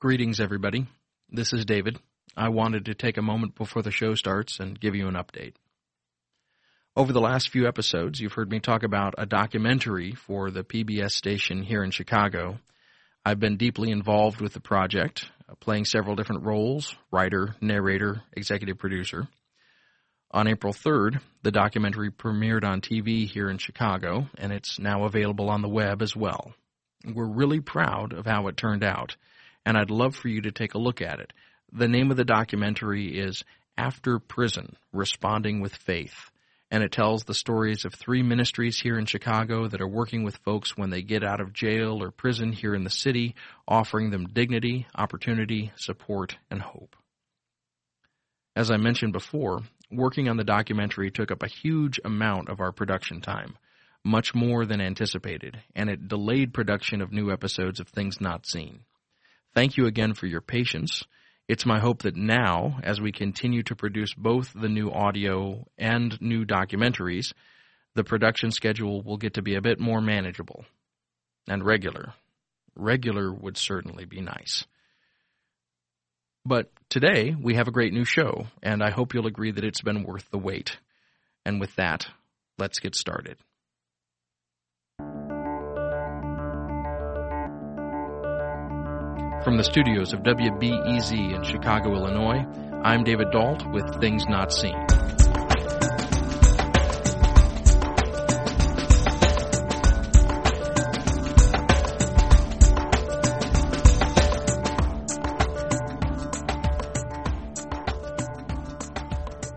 Greetings, everybody. This is David. I wanted to take a moment before the show starts and give you an update. Over the last few episodes, you've heard me talk about a documentary for the PBS station here in Chicago. I've been deeply involved with the project, uh, playing several different roles writer, narrator, executive producer. On April 3rd, the documentary premiered on TV here in Chicago, and it's now available on the web as well. We're really proud of how it turned out and I'd love for you to take a look at it. The name of the documentary is After Prison Responding with Faith, and it tells the stories of three ministries here in Chicago that are working with folks when they get out of jail or prison here in the city, offering them dignity, opportunity, support, and hope. As I mentioned before, working on the documentary took up a huge amount of our production time, much more than anticipated, and it delayed production of new episodes of Things Not Seen. Thank you again for your patience. It's my hope that now, as we continue to produce both the new audio and new documentaries, the production schedule will get to be a bit more manageable and regular. Regular would certainly be nice. But today, we have a great new show, and I hope you'll agree that it's been worth the wait. And with that, let's get started. From the studios of WBEZ in Chicago, Illinois, I'm David Dault with Things Not Seen.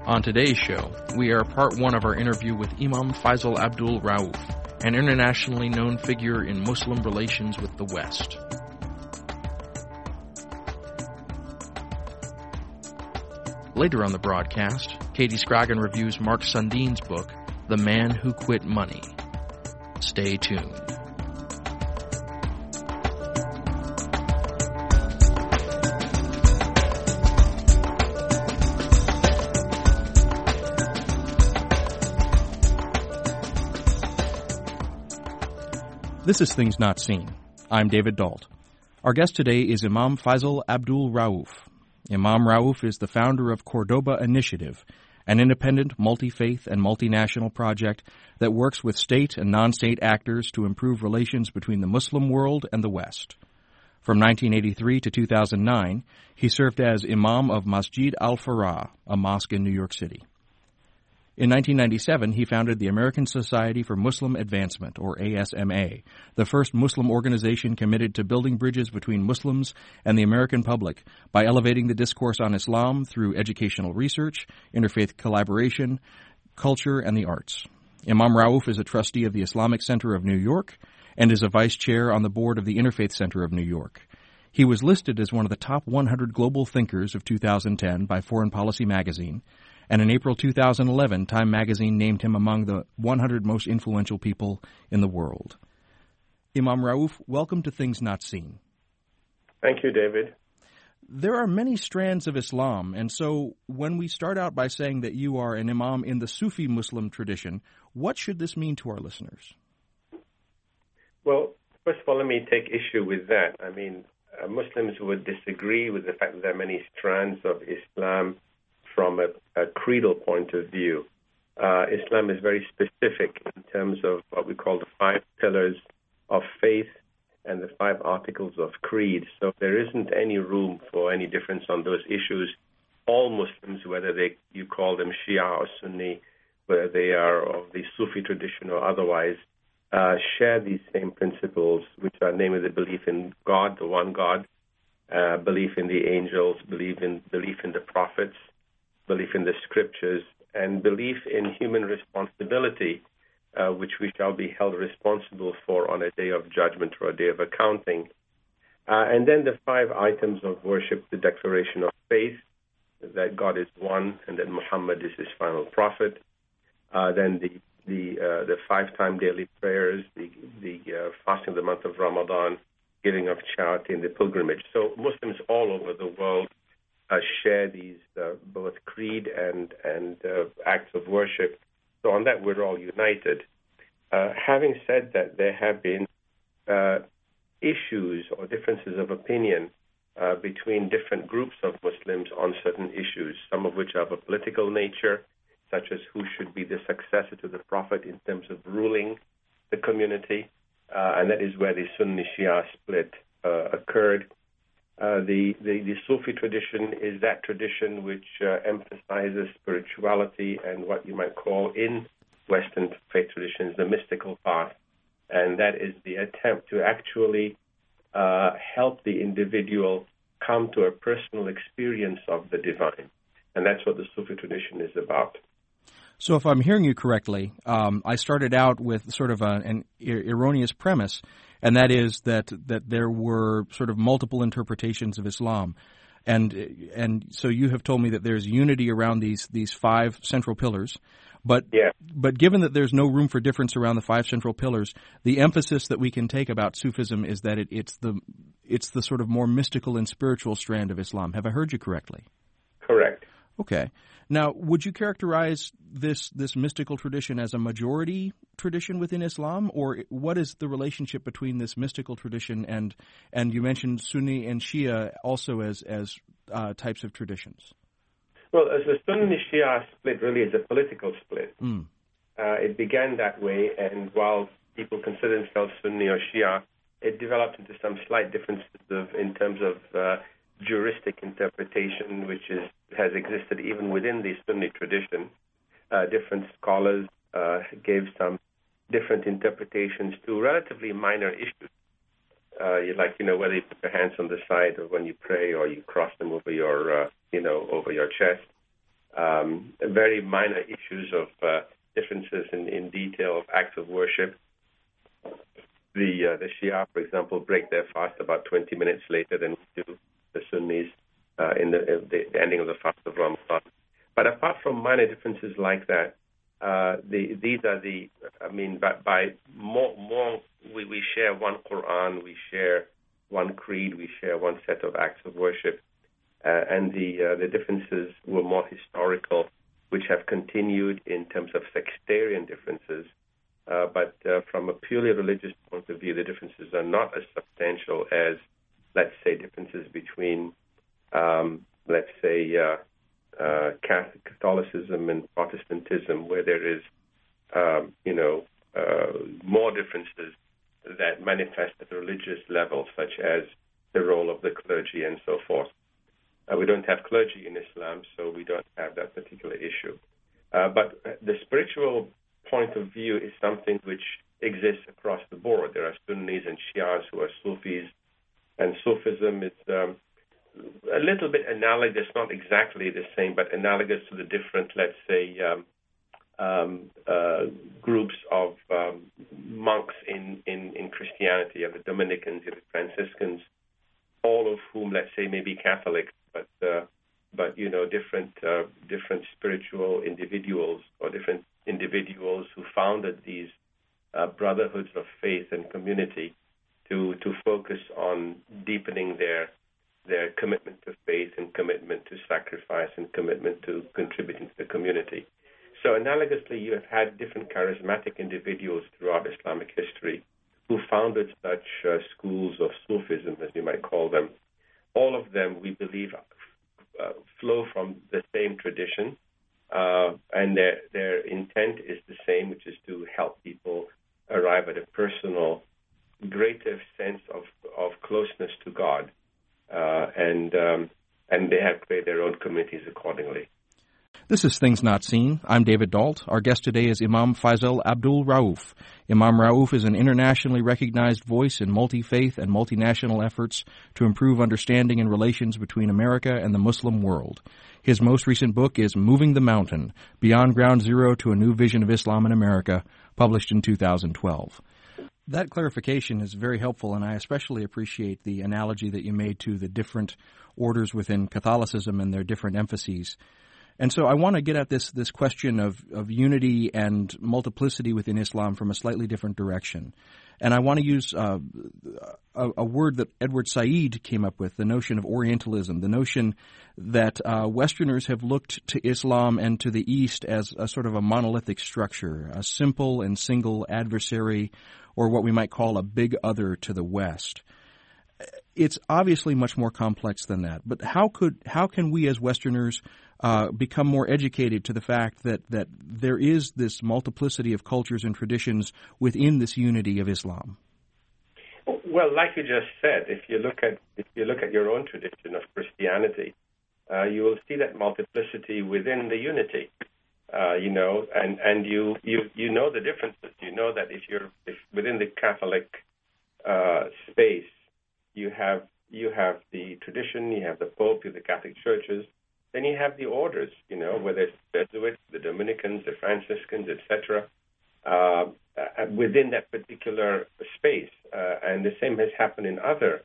On today's show, we are part one of our interview with Imam Faisal Abdul Rauf, an internationally known figure in Muslim relations with the West. Later on the broadcast, Katie Scroggin reviews Mark Sundeen's book, The Man Who Quit Money. Stay tuned. This is Things Not Seen. I'm David Dault. Our guest today is Imam Faisal Abdul Rauf, Imam Rauf is the founder of Cordoba Initiative, an independent, multi-faith, and multinational project that works with state and non-state actors to improve relations between the Muslim world and the West. From 1983 to 2009, he served as Imam of Masjid al-Farah, a mosque in New York City. In 1997, he founded the American Society for Muslim Advancement, or ASMA, the first Muslim organization committed to building bridges between Muslims and the American public by elevating the discourse on Islam through educational research, interfaith collaboration, culture, and the arts. Imam Rauf is a trustee of the Islamic Center of New York and is a vice chair on the board of the Interfaith Center of New York. He was listed as one of the top 100 global thinkers of 2010 by Foreign Policy magazine and in April 2011, Time magazine named him among the 100 most influential people in the world. Imam Rauf, welcome to Things Not Seen. Thank you, David. There are many strands of Islam, and so when we start out by saying that you are an Imam in the Sufi Muslim tradition, what should this mean to our listeners? Well, first of all, let me take issue with that. I mean, uh, Muslims would disagree with the fact that there are many strands of Islam from a, a creedal point of view. Uh, Islam is very specific in terms of what we call the five pillars of faith and the five articles of creed. So there isn't any room for any difference on those issues. All Muslims, whether they you call them Shia or Sunni, whether they are of the Sufi tradition or otherwise, uh, share these same principles, which are namely the belief in God, the one God, uh, belief in the angels, belief in belief in the prophets, belief in the scriptures, and belief in human responsibility, uh, which we shall be held responsible for on a day of judgment or a day of accounting. Uh, and then the five items of worship, the declaration of faith, that God is one and that Muhammad is his final prophet. Uh, then the the uh, the five time daily prayers, the the uh, fasting of the month of Ramadan, giving of charity, and the pilgrimage. So Muslims all over the world uh, share these creed and and uh, acts of worship. So on that, we're all united. Uh, having said that, there have been uh, issues or differences of opinion uh, between different groups of Muslims on certain issues, some of which are of a political nature, such as who should be the successor to the Prophet in terms of ruling the community, uh, and that is where the Sunni Shia split uh, occurred. Uh, the, the, the Sufi tradition is that tradition which uh, emphasizes spirituality and what you might call in Western faith traditions the mystical path, and that is the attempt to actually uh, help the individual come to a personal experience of the divine. And that's what the Sufi tradition is about. So, if I'm hearing you correctly, um, I started out with sort of a, an erroneous premise, and that is that that there were sort of multiple interpretations of Islam, and and so you have told me that there's unity around these these five central pillars, but yeah. but given that there's no room for difference around the five central pillars, the emphasis that we can take about Sufism is that it, it's the it's the sort of more mystical and spiritual strand of Islam. Have I heard you correctly? Okay. Now, would you characterize this this mystical tradition as a majority tradition within Islam, or what is the relationship between this mystical tradition and and you mentioned Sunni and Shia also as as uh, types of traditions? Well, as the Sunni Shia split really is a political split. Mm. Uh, it began that way, and while people consider themselves Sunni or Shia, it developed into some slight differences of, in terms of uh, juristic interpretation, which is, has existed even within the Sunni tradition. Uh, different scholars uh, gave some different interpretations to relatively minor issues. Uh, like you know whether you put your hands on the side or when you pray or you cross them over your uh, you know over your chest. Um, very minor issues of uh, differences in, in detail of acts of worship. The uh, the Shia, for example, break their fast about 20 minutes later than we do the Sunnis uh, in the, uh, the ending of the fast of Ramadan. But apart from minor differences like that, uh, the, these are the, I mean, by, by more, more we, we share one Quran, we share one creed, we share one set of acts of worship, uh, and the uh, the differences were more historical, which have continued in terms of sectarian differences. Uh, but from a purely religious point of view, the differences are not as substantial as let's say, differences between, um, let's say, uh, uh, Catholicism and Protestantism, where there is, um, you know, uh, more differences that manifest at the religious level, such as the role of the clergy and so forth. Uh, we don't have clergy in Islam, so we don't have that particular issue. Uh, but the spiritual point of view is something which exists across the board. There are Sunnis and Shias who are Sufis, and Sufism is um, a little bit analogous, not exactly the same, but analogous to the different, let's say, um, uh, groups of um, monks in, in, in Christianity, the Dominicans, the Franciscans, all of whom, let's say, may be Catholic, but uh, but you know, different uh, different spiritual individuals or different individuals who founded these uh, brotherhoods of faith and community to to focus on deepening their their commitment to faith and commitment to sacrifice and commitment to contributing to the community. So analogously, you have had different charismatic individuals throughout Islamic history who founded such uh, schools of Sufism, as you might call them. All of them, we believe, uh, flow from the same tradition, uh, and their their intent is the same, which is to help people arrive at a personal greater sense of, of closeness to God, uh, and um, and they have created their own communities accordingly. This is Things Not Seen. I'm David Dault. Our guest today is Imam Faisal Abdul Rauf. Imam Rauf is an internationally recognized voice in multi faith and multinational efforts to improve understanding and relations between America and the Muslim world. His most recent book is Moving the Mountain Beyond Ground Zero to a New Vision of Islam in America, published in 2012 that clarification is very helpful, and I especially appreciate the analogy that you made to the different orders within Catholicism and their different emphases. And so I want to get at this this question of, of unity and multiplicity within Islam from a slightly different direction. And I want to use uh, a, a, word that Edward Said came up with, the notion of Orientalism, the notion that uh, Westerners have looked to Islam and to the East as a sort of a monolithic structure, a simple and single adversary or what we might call a big other to the West. It's obviously much more complex than that. But how could how can we as Westerners uh, become more educated to the fact that that there is this multiplicity of cultures and traditions within this unity of Islam? Well, like you just said, if you look at if you look at your own tradition of Christianity, uh, you will see that multiplicity within the unity. Uh, you know, and and you you you know the differences. You know that if you're if within the Catholic uh, space, you have you have the tradition, you have the Pope, you have the Catholic churches, then you have the orders. You know, whether it's the Jesuits, the Dominicans, the Franciscans, etc. Uh, within that particular space, uh, and the same has happened in other,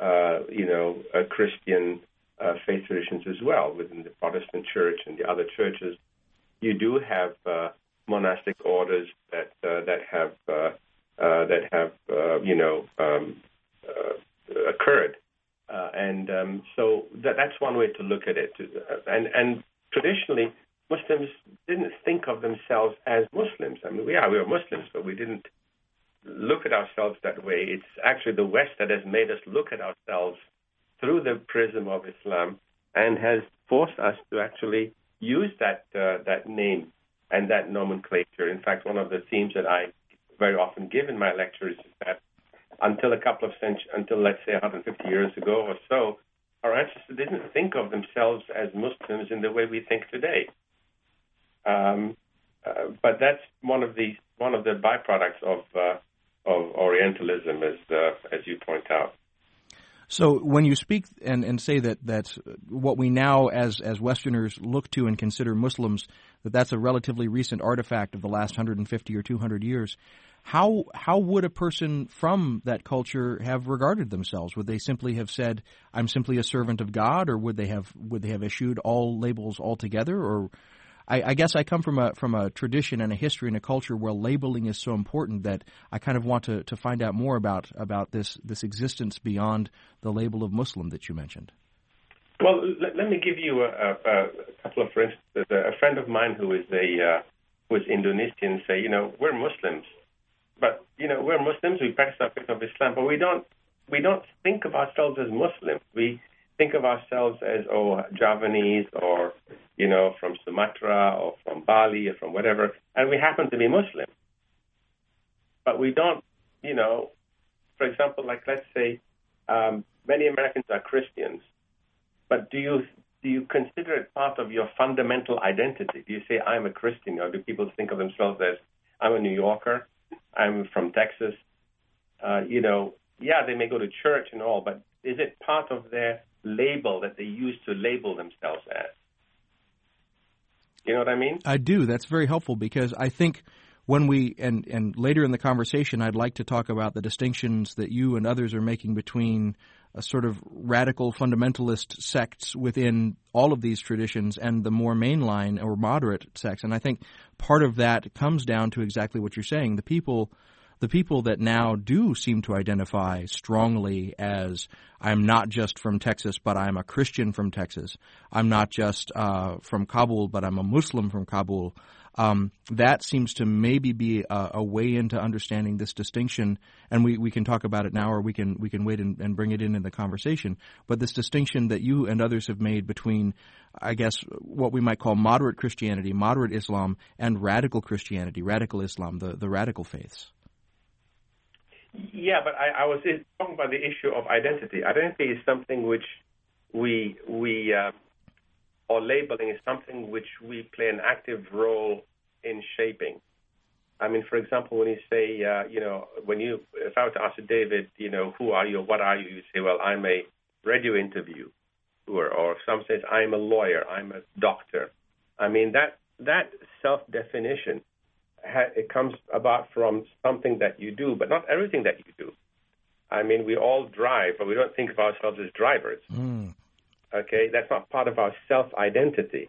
uh, you know, uh, Christian uh, faith traditions as well within the Protestant Church and the other churches you do have uh, monastic orders that that have that have you know um, occurred, uh, and um, so that, that's one way to look at it. And and traditionally, Muslims didn't think of themselves as Muslims. I mean, we are we are Muslims, but we didn't look at ourselves that way. It's actually the West that has made us look at ourselves through the prism of Islam and has forced us to actually use that uh, that name and that nomenclature. In fact, one of the themes that I very often give in my lectures is that until a couple of centuries, until let's say 150 years ago or so, our ancestors didn't think of themselves as Muslims in the way we think today. Um, uh, but that's one of the one of the byproducts of uh, of Orientalism, as uh, as you point out. So when you speak and, and say that that what we now as as Westerners look to and consider Muslims that that's a relatively recent artifact of the last 150 or 200 years, how how would a person from that culture have regarded themselves? Would they simply have said, "I'm simply a servant of God," or would they have would they have issued all labels altogether, or I, I, guess I come from a from a tradition and a history and a culture where labeling is so important that I kind of want to, to find out more about about this this existence beyond the label of Muslim that you mentioned. Well, let, let me give you a, a, a, couple of, for instance, a friend of mine who is a uh, who is Indonesian say, you know, we're Muslims, but you know, we're Muslims. We practice our faith of Islam, but we don't we don't think of ourselves as Muslims. We think of ourselves as oh Javanese or you know from Sumatra or from Bali or from whatever, and we happen to be Muslim. But we don't, you know, for example, like let's say um, many Americans are Christians, but do you do you consider it part of your fundamental identity? Do you say I'm a Christian, or do people think of themselves as I'm a New Yorker, I'm from Texas? Uh, you know, yeah, they may go to church and all, but is it part of their label that they use to label themselves as. You know what I mean? I do. That's very helpful because I think when we and and later in the conversation I'd like to talk about the distinctions that you and others are making between a sort of radical fundamentalist sects within all of these traditions and the more mainline or moderate sects and I think part of that comes down to exactly what you're saying the people the people that now do seem to identify strongly as I'm not just from Texas, but I'm a Christian from Texas. I'm not just uh, from Kabul, but I'm a Muslim from Kabul. Um, that seems to maybe be a, a, way into understanding this distinction, and we, we can talk about it now, or we can we can wait and, and bring it in in the conversation. But this distinction that you and others have made between, I guess, what we might call moderate Christianity, moderate Islam, and radical Christianity, radical Islam, the the radical faiths. Yeah, but I, I was talking about the issue of identity. Identity is something which we we uh, or labeling is something which we play an active role in shaping. I mean, for example, when you say, uh, you know, when you, if I were to ask David, you know, who are you, what are you, you say, well, I'm a radio interviewer, or some says I'm a lawyer, I'm a doctor. I mean, that that self-definition it comes about from something that you do, but not everything that you do. I mean, we all drive, but we don't think of ourselves as drivers. Mm. Okay, that's not part of our self-identity.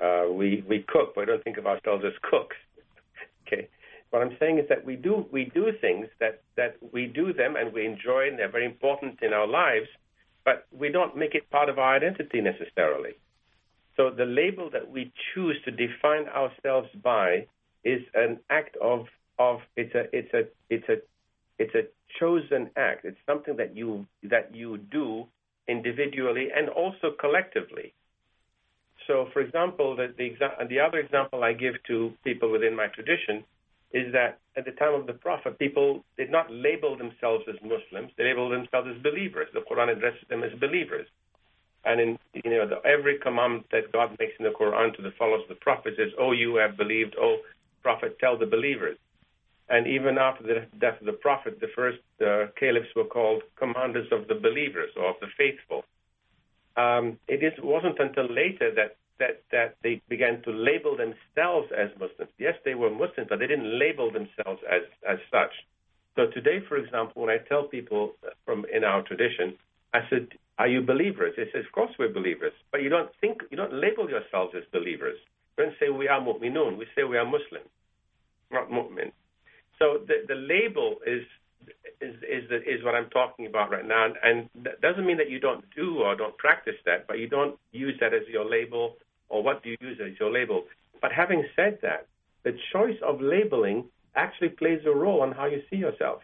Uh, we we cook, but we don't think of ourselves as cooks. okay, what I'm saying is that we do we do things that that we do them and we enjoy and they're very important in our lives, but we don't make it part of our identity necessarily. So the label that we choose to define ourselves by is an act of of it's a it's a it's a It's a chosen act. It's something that you that you do individually and also collectively. So, for example, the, the, exa- the other example I give to people within my tradition is that at the time of the Prophet, people did not label themselves as Muslims; they labeled themselves as believers. The Quran addresses them as believers. And in you know the, every command that God makes in the Quran to the followers of the Prophet says, "Oh, you have believed. Oh, Prophet, tell the believers." And even after the death of the Prophet, the first uh, caliphs were called commanders of the believers or of the faithful. Um, it is, wasn't until later that, that, that they began to label themselves as Muslims. Yes, they were Muslims, but they didn't label themselves as, as such. So today, for example, when I tell people from in our tradition, I said, "Are you believers?" They say, "Of course we're believers." But you don't think, you don't label yourselves as believers. You don't say we are mu'minun. We say we are Muslim, not mu'min. So the the label is is is, the, is what I'm talking about right now, and, that doesn't mean that you don't do or don't practice that, but you don't use that as your label, or what do you use as your label? But having said that, the choice of labeling actually plays a role on how you see yourself.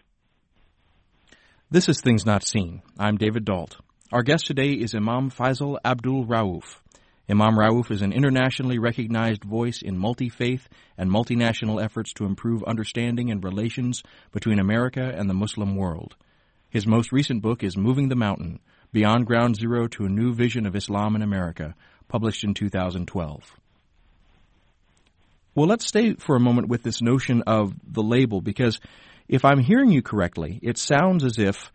This is Things Not Seen. I'm David Dault. Our guest today is Imam Faisal Abdul Rauf. Imam Rauf is an internationally recognized voice in multi faith and multinational efforts to improve understanding and relations between America and the Muslim world. His most recent book is Moving the Mountain Beyond Ground Zero to a New Vision of Islam in America, published in 2012. Well, let's stay for a moment with this notion of the label because if I'm hearing you correctly, it sounds as if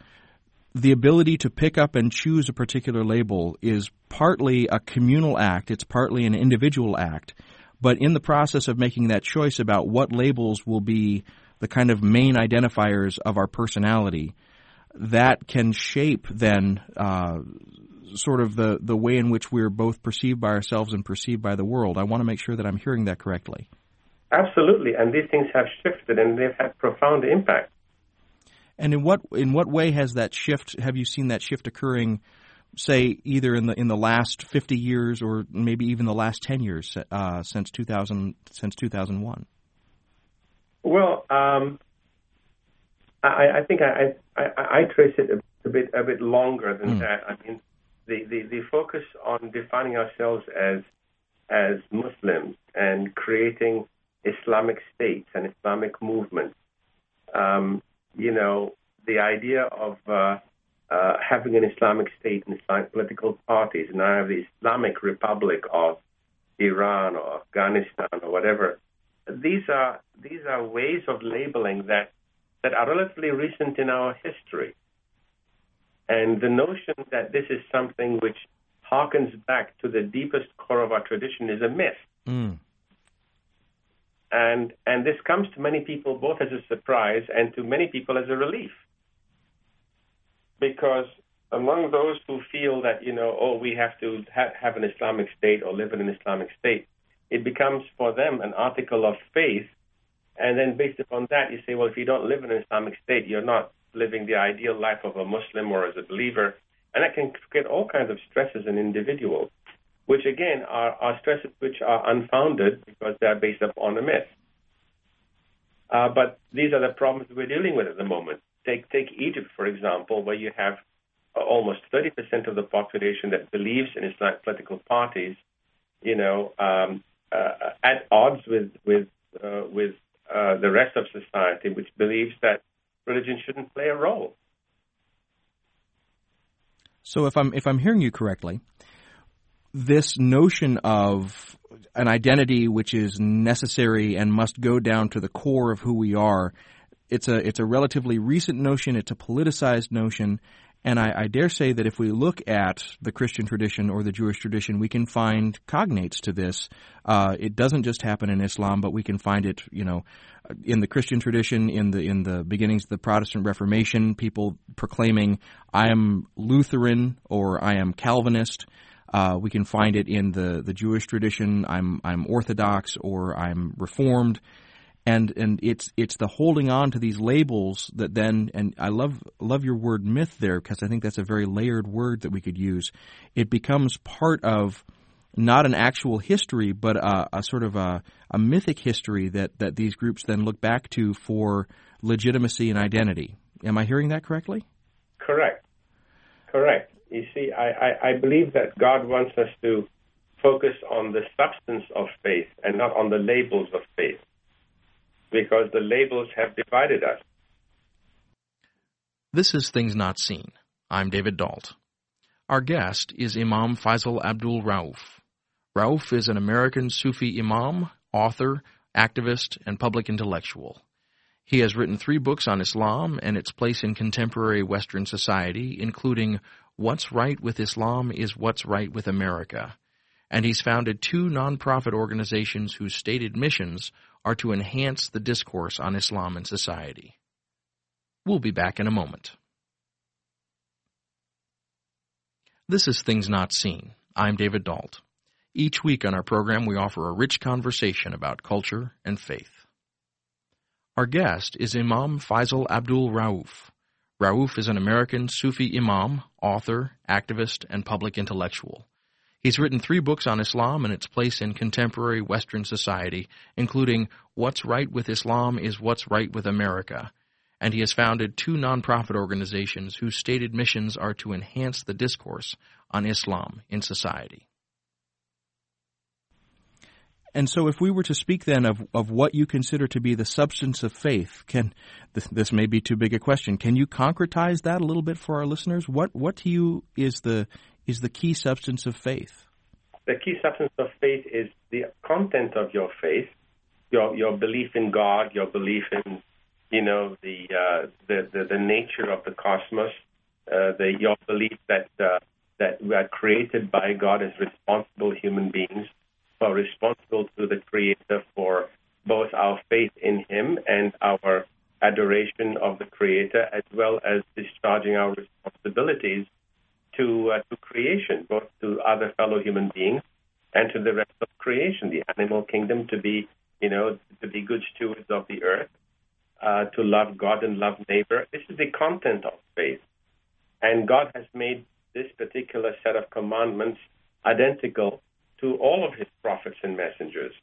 the ability to pick up and choose a particular label is partly a communal act, it's partly an individual act. But in the process of making that choice about what labels will be the kind of main identifiers of our personality, that can shape then uh, sort of the, the way in which we're both perceived by ourselves and perceived by the world. I want to make sure that I'm hearing that correctly. Absolutely, and these things have shifted and they've had profound impact. And in what in what way has that shift? Have you seen that shift occurring? Say either in the in the last fifty years or maybe even the last ten years uh, since two thousand since two thousand one. Well, um, I, I, think I, I, I, trace it a, bit a bit longer than mm. that. I mean, the, the, the focus on defining ourselves as as Muslims and creating Islamic states and Islamic movements um, you know, the idea of uh, uh, having an Islamic state and Islamic political parties, and I have the Islamic Republic of Iran or Afghanistan or whatever. These are these are ways of labeling that that are relatively recent in our history. And the notion that this is something which harkens back to the deepest core of our tradition is a myth. Mm. And, and this comes to many people both as a surprise and to many people as a relief. Because among those who feel that, you know, oh, we have to ha- have an Islamic state or live in an Islamic state, it becomes for them an article of faith. And then based upon that, you say, well, if you don't live in an Islamic state, you're not living the ideal life of a Muslim or as a believer. And that can create all kinds of stresses in individuals which again are, are stresses which are unfounded because they are based upon a myth. Uh, but these are the problems we're dealing with at the moment. Take take Egypt for example, where you have uh, almost 30% of the population that believes in Islamic political parties, you know, um, uh, at odds with with uh, with uh, the rest of society, which believes that religion shouldn't play a role. So, if I'm if I'm hearing you correctly, this notion of an identity which is necessary and must go down to the core of who we are. It's a it's a relatively recent notion. It's a politicized notion, and I, I, dare say that if we look at the Christian tradition or the Jewish tradition, we can find cognates to this. Uh, it doesn't just happen in Islam, but we can find it, you know, in the Christian tradition, in the in the beginnings of the Protestant Reformation, people proclaiming, "I am Lutheran" or "I am Calvinist." Uh, we can find it in the, the Jewish tradition. I'm I'm Orthodox or I'm Reformed, and and it's it's the holding on to these labels that then and I love love your word myth there because I think that's a very layered word that we could use. It becomes part of not an actual history, but a, a sort of a, a mythic history that that these groups then look back to for legitimacy and identity. Am I hearing that correctly? Correct. Correct. You see, I, I, I believe that God wants us to focus on the substance of faith and not on the labels of faith because the labels have divided us. This is Things Not Seen. I'm David Dault. Our guest is Imam Faisal Abdul Rauf. Rauf is an American Sufi imam, author, activist, and public intellectual. He has written three books on Islam and its place in contemporary Western society, including What's Right with Islam is What's Right with America. And he's founded two nonprofit organizations whose stated missions are to enhance the discourse on Islam and society. We'll be back in a moment. This is Things Not Seen. I'm David Dault. Each week on our program, we offer a rich conversation about culture and faith. Our guest is Imam Faisal Abdul Rauf. Rauf is an American Sufi imam, author, activist, and public intellectual. He's written three books on Islam and its place in contemporary Western society, including What's Right with Islam is What's Right with America, and he has founded two nonprofit organizations whose stated missions are to enhance the discourse on Islam in society. And so, if we were to speak then of, of what you consider to be the substance of faith, can this, this may be too big a question? Can you concretize that a little bit for our listeners? What what to you is the is the key substance of faith? The key substance of faith is the content of your faith, your your belief in God, your belief in you know the uh, the, the, the nature of the cosmos, uh, the your belief that uh, that we are created by God as responsible human beings, are responsible to the Creator for both our faith in Him and our adoration of the Creator, as well as discharging our responsibilities to uh, to creation, both to other fellow human beings and to the rest of creation, the animal kingdom, to be you know to be good stewards of the earth uh, to love God and love neighbor. This is the content of faith. And God has made this particular set of commandments identical to all of his prophets and messengers.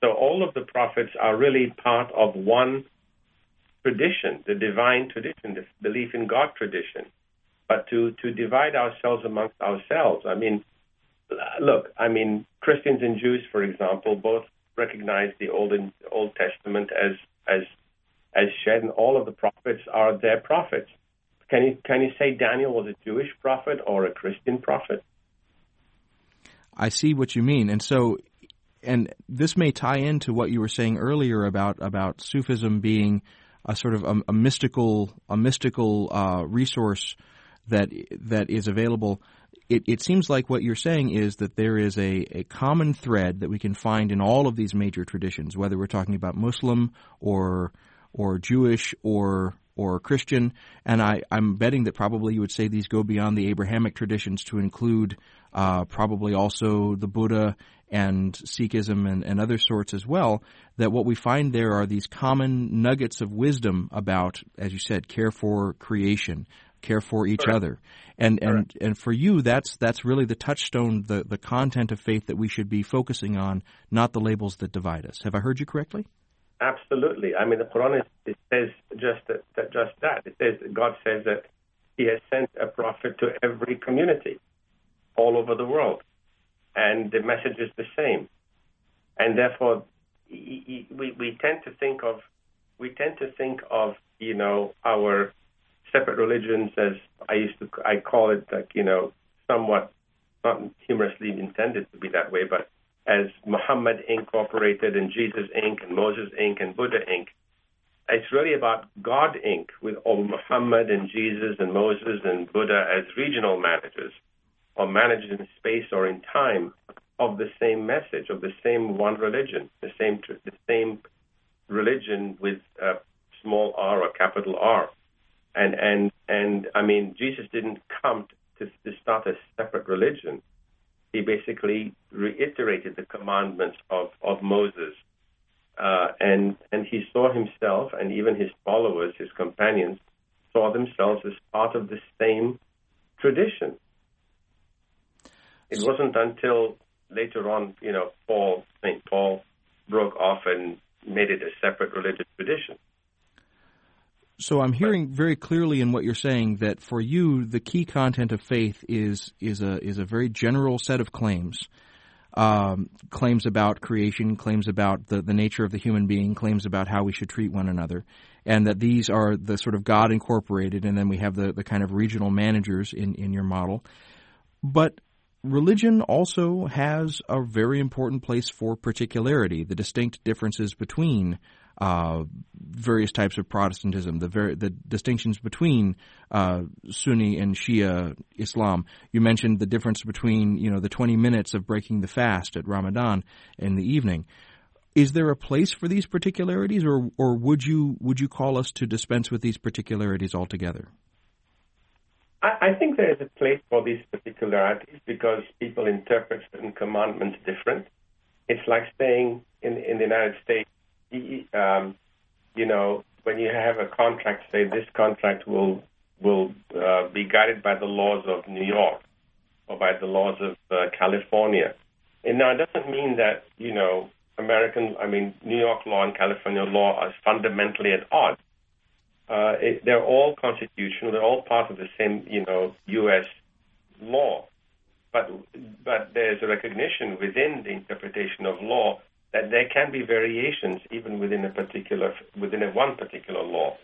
So all of the prophets are really part of one tradition, the divine tradition, the belief in God tradition. But to, to divide ourselves amongst ourselves, I mean, look, I mean, Christians and Jews, for example, both recognize the Old, and Old Testament as, as as shed, and all of the prophets are their prophets. Can you can you say Daniel was a Jewish prophet or a Christian prophet? I see what you mean, and so, and this may tie into what you were saying earlier about about Sufism being a sort of a, a mystical a mystical uh, resource that that is available. It, it, seems like what you're saying is that there is a, a common thread that we can find in all of these major traditions, whether we're talking about Muslim or or Jewish or or Christian, and I, I'm betting that probably you would say these go beyond the Abrahamic traditions to include uh, probably also the Buddha and Sikhism and, and other sorts as well. That what we find there are these common nuggets of wisdom about, as you said, care for creation, care for each Correct. other, and and Correct. and for you, that's that's really the touchstone, the the content of faith that we should be focusing on, not the labels that divide us. Have I heard you correctly? Absolutely. I mean, the Quran is, it says just that, that, just that. It says God says that He has sent a prophet to every community all over the world, and the message is the same. And therefore, we, we tend to think of we tend to think of you know our separate religions as I used to I call it like you know somewhat not humorously intended to be that way, but as Muhammad Incorporated and Jesus Inc. and Moses Inc. and Buddha Inc. It's really about God Inc. with all Muhammad and Jesus and Moses and Buddha as regional managers or managers in space or in time of the same message, of the same one religion, the same the same religion with a small r or capital R. And and and I mean Jesus didn't come to, to start a separate religion he basically reiterated the commandments of, of Moses. Uh, and, and he saw himself and even his followers, his companions, saw themselves as part of the same tradition. It wasn't until later on, you know, Paul, St. Paul, broke off and made it a separate religious tradition. So I'm hearing very clearly in what you're saying that for you the key content of faith is is a is a very general set of claims. Um, claims about creation, claims about the, the nature of the human being, claims about how we should treat one another, and that these are the sort of God incorporated, and then we have the, the kind of regional managers in, in your model. But religion also has a very important place for particularity, the distinct differences between uh, various types of Protestantism, the ver- the distinctions between uh, Sunni and Shia Islam. You mentioned the difference between you know the 20 minutes of breaking the fast at Ramadan in the evening. Is there a place for these particularities, or or would you would you call us to dispense with these particularities altogether? I, I think there is a place for these particularities because people interpret certain commandments different. It's like saying in in the United States um, you know, when you have a contract, say this contract will will uh, be guided by the laws of New York or by the laws of uh, California. And now it doesn't mean that you know American, I mean New York law and California law are fundamentally at odds. Uh, it, they're all constitutional. They're all part of the same, you know, U.S. law. But but there's a recognition within the interpretation of law that there can be variations even within a particular within a one particular law,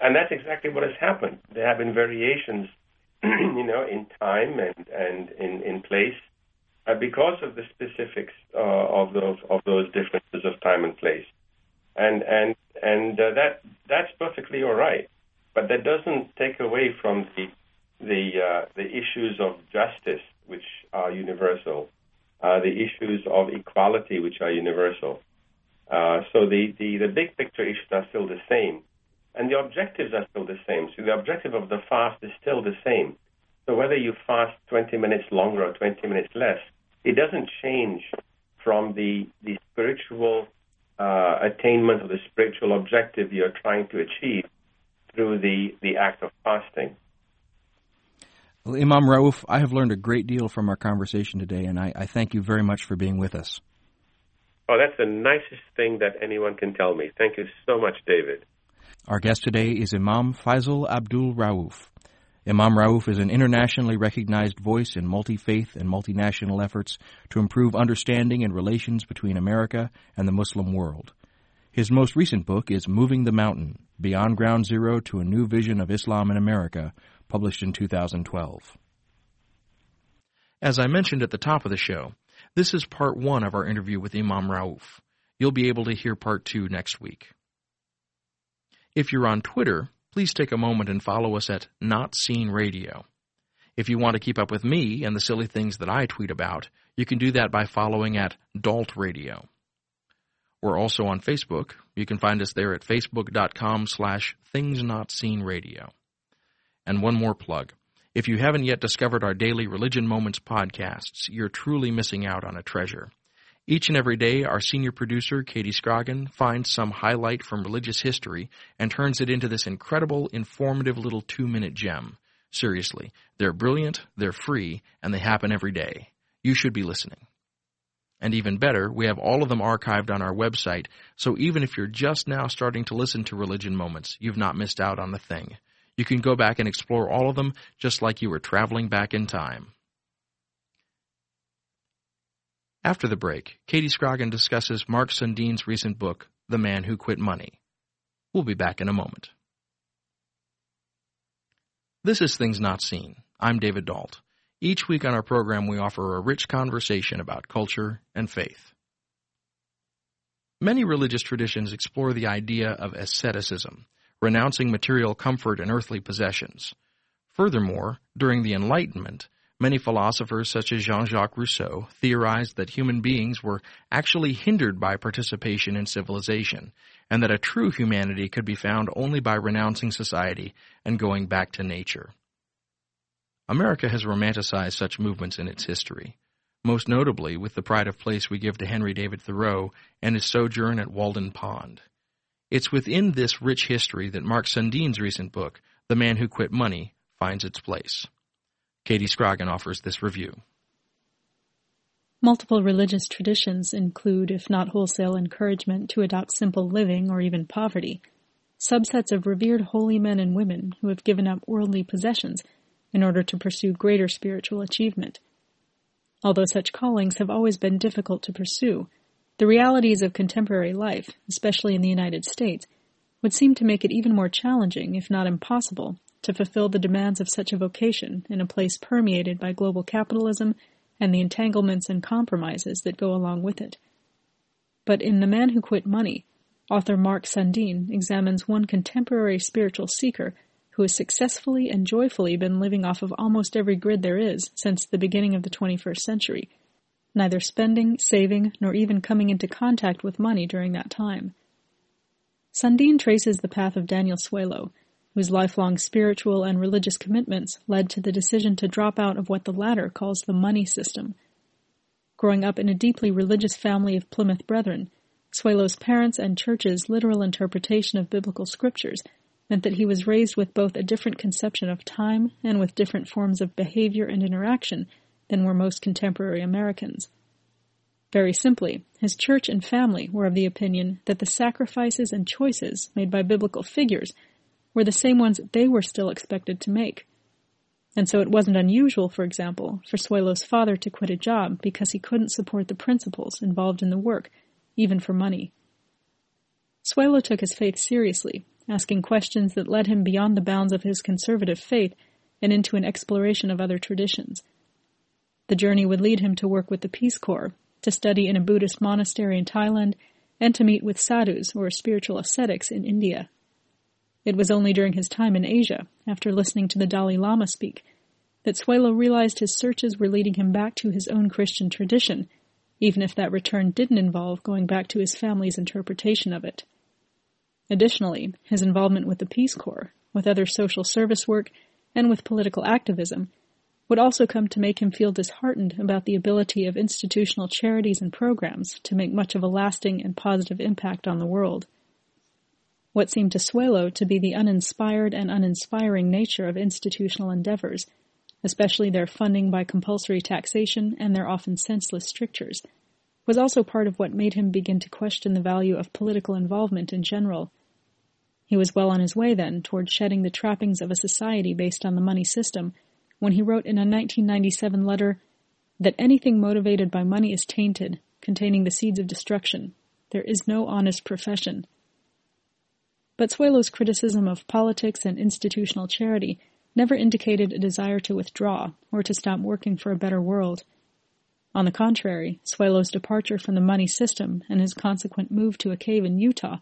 and that's exactly what has happened. There have been variations, you know, in time and and in in place, uh, because of the specifics uh, of those of those differences of time and place, and and and uh, that that's perfectly all right, but that doesn't take away from the the uh, the issues of justice which are universal uh, the issues of equality, which are universal. Uh, so the, the, the big picture issues are still the same, and the objectives are still the same. So the objective of the fast is still the same. So whether you fast 20 minutes longer or 20 minutes less, it doesn't change from the, the spiritual uh, attainment of the spiritual objective you're trying to achieve through the, the act of fasting. Well, Imam Rauf, I have learned a great deal from our conversation today, and I, I, thank you very much for being with us. Oh, that's the nicest thing that anyone can tell me. Thank you so much, David. Our guest today is Imam Faisal Abdul Rauf. Imam Rauf is an internationally recognized voice in multi faith and multinational efforts to improve understanding and relations between America and the Muslim world. His most recent book is Moving the Mountain Beyond Ground Zero to a New Vision of Islam in America, published in 2012. As I mentioned at the top of the show, this is part one of our interview with Imam Rauf. You'll be able to hear part two next week. If you're on Twitter, please take a moment and follow us at Not Seen Radio. If you want to keep up with me and the silly things that I tweet about, you can do that by following at Dault Radio. We're also on Facebook. You can find us there at facebook.com slash things not seen radio. And one more plug. If you haven't yet discovered our daily Religion Moments podcasts, you're truly missing out on a treasure. Each and every day, our senior producer, Katie Scroggin, finds some highlight from religious history and turns it into this incredible, informative little two minute gem. Seriously, they're brilliant, they're free, and they happen every day. You should be listening. And even better, we have all of them archived on our website, so even if you're just now starting to listen to Religion Moments, you've not missed out on a thing. You can go back and explore all of them just like you were traveling back in time. After the break, Katie Scroggin discusses Mark Sundeen's recent book, The Man Who Quit Money. We'll be back in a moment. This is Things Not Seen. I'm David Dault. Each week on our program, we offer a rich conversation about culture and faith. Many religious traditions explore the idea of asceticism, renouncing material comfort and earthly possessions. Furthermore, during the Enlightenment, many philosophers such as Jean Jacques Rousseau theorized that human beings were actually hindered by participation in civilization, and that a true humanity could be found only by renouncing society and going back to nature. America has romanticized such movements in its history, most notably with the pride of place we give to Henry David Thoreau and his sojourn at Walden Pond. It's within this rich history that Mark Sundeen's recent book, The Man Who Quit Money, finds its place. Katie Scroggin offers this review. Multiple religious traditions include, if not wholesale encouragement to adopt simple living or even poverty, subsets of revered holy men and women who have given up worldly possessions in order to pursue greater spiritual achievement. Although such callings have always been difficult to pursue, the realities of contemporary life, especially in the United States, would seem to make it even more challenging, if not impossible, to fulfill the demands of such a vocation in a place permeated by global capitalism and the entanglements and compromises that go along with it. But in The Man Who Quit Money, author Mark Sundeen examines one contemporary spiritual seeker who has successfully and joyfully been living off of almost every grid there is since the beginning of the 21st century, neither spending, saving, nor even coming into contact with money during that time. Sundeen traces the path of Daniel Suelo, whose lifelong spiritual and religious commitments led to the decision to drop out of what the latter calls the money system. Growing up in a deeply religious family of Plymouth Brethren, Suelo's parents and church's literal interpretation of biblical scriptures meant that he was raised with both a different conception of time and with different forms of behavior and interaction than were most contemporary Americans. Very simply, his church and family were of the opinion that the sacrifices and choices made by biblical figures were the same ones they were still expected to make. And so it wasn't unusual, for example, for Suelo's father to quit a job because he couldn't support the principles involved in the work, even for money. Suelo took his faith seriously, asking questions that led him beyond the bounds of his conservative faith and into an exploration of other traditions. The journey would lead him to work with the Peace Corps, to study in a Buddhist monastery in Thailand, and to meet with sadhus or spiritual ascetics in India. It was only during his time in Asia, after listening to the Dalai Lama speak, that Suelo realized his searches were leading him back to his own Christian tradition, even if that return didn't involve going back to his family's interpretation of it. Additionally, his involvement with the Peace Corps, with other social service work, and with political activism would also come to make him feel disheartened about the ability of institutional charities and programs to make much of a lasting and positive impact on the world. What seemed to Suelo to be the uninspired and uninspiring nature of institutional endeavors, especially their funding by compulsory taxation and their often senseless strictures, was also part of what made him begin to question the value of political involvement in general. He was well on his way then toward shedding the trappings of a society based on the money system when he wrote in a 1997 letter that anything motivated by money is tainted, containing the seeds of destruction. There is no honest profession. But Suelo's criticism of politics and institutional charity never indicated a desire to withdraw or to stop working for a better world. On the contrary, Suelo's departure from the money system and his consequent move to a cave in Utah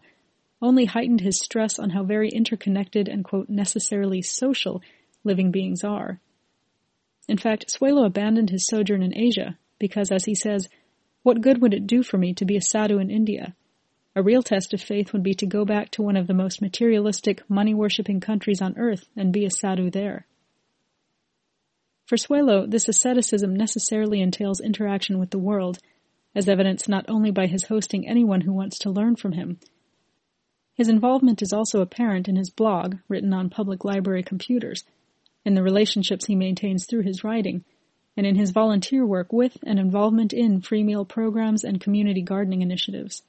only heightened his stress on how very interconnected and, quote, necessarily social living beings are. In fact, Suelo abandoned his sojourn in Asia because, as he says, what good would it do for me to be a sadhu in India? A real test of faith would be to go back to one of the most materialistic, money-worshipping countries on earth and be a sadhu there. For Suelo, this asceticism necessarily entails interaction with the world, as evidenced not only by his hosting anyone who wants to learn from him. His involvement is also apparent in his blog, written on public library computers, in the relationships he maintains through his writing, and in his volunteer work with and involvement in free meal programs and community gardening initiatives.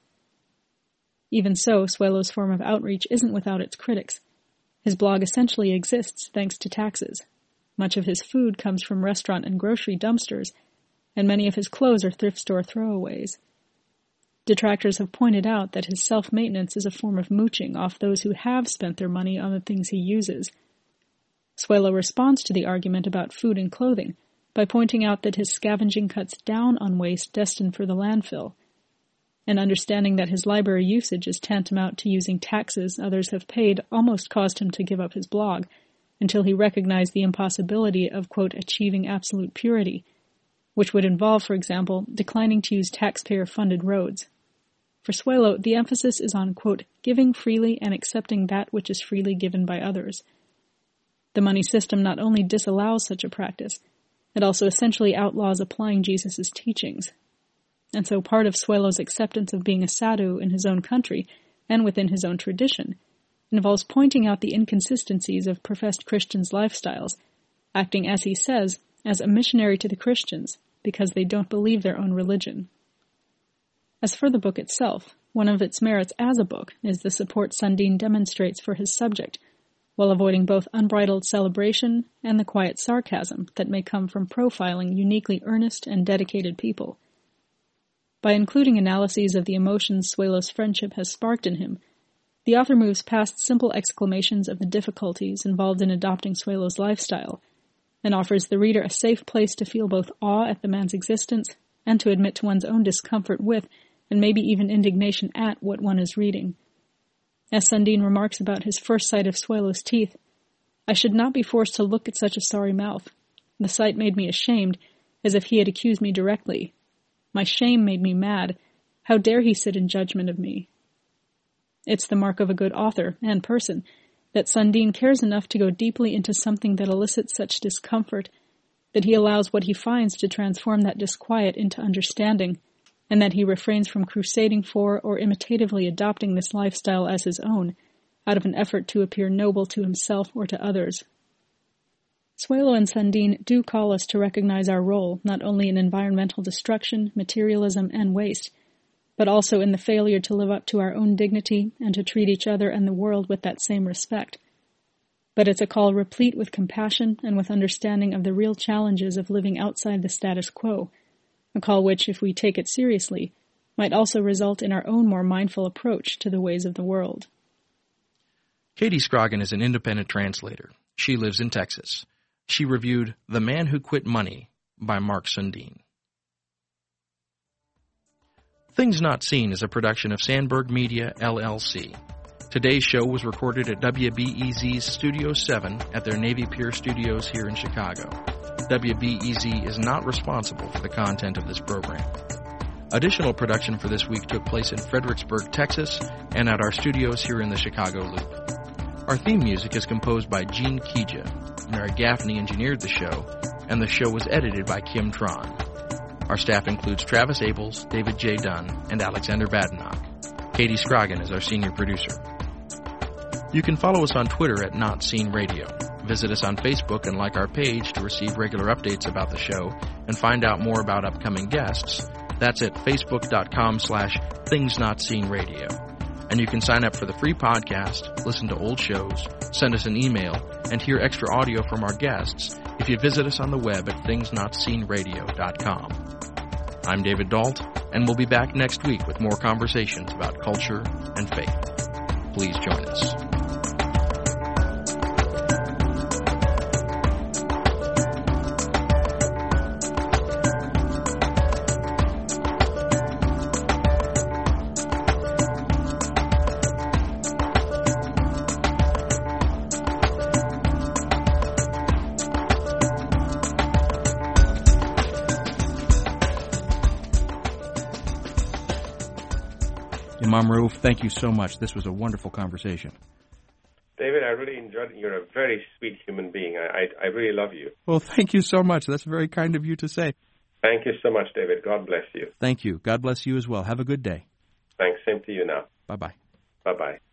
Even so, Suelo's form of outreach isn't without its critics. His blog essentially exists thanks to taxes. Much of his food comes from restaurant and grocery dumpsters, and many of his clothes are thrift store throwaways. Detractors have pointed out that his self-maintenance is a form of mooching off those who have spent their money on the things he uses. Suelo responds to the argument about food and clothing by pointing out that his scavenging cuts down on waste destined for the landfill, and understanding that his library usage is tantamount to using taxes others have paid almost caused him to give up his blog until he recognized the impossibility of, quote, achieving absolute purity, which would involve, for example, declining to use taxpayer funded roads. For Suelo, the emphasis is on, quote, giving freely and accepting that which is freely given by others. The money system not only disallows such a practice, it also essentially outlaws applying Jesus' teachings, and so part of Suelo's acceptance of being a sadhu in his own country and within his own tradition involves pointing out the inconsistencies of professed Christians' lifestyles, acting, as he says, as a missionary to the Christians because they don't believe their own religion. As for the book itself, one of its merits as a book is the support Sundeen demonstrates for his subject, while avoiding both unbridled celebration and the quiet sarcasm that may come from profiling uniquely earnest and dedicated people. By including analyses of the emotions Suelo's friendship has sparked in him, the author moves past simple exclamations of the difficulties involved in adopting Suelo's lifestyle and offers the reader a safe place to feel both awe at the man's existence and to admit to one's own discomfort with, and maybe even indignation at, what one is reading. As Sundeen remarks about his first sight of Suelo's teeth, I should not be forced to look at such a sorry mouth. The sight made me ashamed, as if he had accused me directly. My shame made me mad. How dare he sit in judgment of me? It's the mark of a good author and person that Sundeen cares enough to go deeply into something that elicits such discomfort that he allows what he finds to transform that disquiet into understanding, and that he refrains from crusading for or imitatively adopting this lifestyle as his own, out of an effort to appear noble to himself or to others. Suelo and Sundeen do call us to recognize our role not only in environmental destruction, materialism, and waste, but also in the failure to live up to our own dignity and to treat each other and the world with that same respect. But it's a call replete with compassion and with understanding of the real challenges of living outside the status quo, a call which, if we take it seriously, might also result in our own more mindful approach to the ways of the world. Katie Scroggin is an independent translator. She lives in Texas. She reviewed The Man Who Quit Money by Mark Sundeen. Things Not Seen is a production of Sandberg Media, LLC. Today's show was recorded at WBEZ's Studio 7 at their Navy Pier studios here in Chicago. WBEZ is not responsible for the content of this program. Additional production for this week took place in Fredericksburg, Texas, and at our studios here in the Chicago Loop. Our theme music is composed by Gene Kija. Mary Gaffney engineered the show, and the show was edited by Kim Tron. Our staff includes Travis Abels, David J. Dunn, and Alexander Badenoch. Katie Scroggin is our senior producer. You can follow us on Twitter at Not Seen Radio. Visit us on Facebook and like our page to receive regular updates about the show and find out more about upcoming guests. That's at facebook.com slash things not seen radio. And you can sign up for the free podcast, listen to old shows, send us an email, and hear extra audio from our guests if you visit us on the web at thingsnotseenradio.com. I'm David Dault, and we'll be back next week with more conversations about culture and faith. Please join us. Thank you so much. This was a wonderful conversation. David, I really enjoyed it. You're a very sweet human being. I, I, I really love you. Well, thank you so much. That's very kind of you to say. Thank you so much, David. God bless you. Thank you. God bless you as well. Have a good day. Thanks. Same to you now. Bye bye. Bye bye.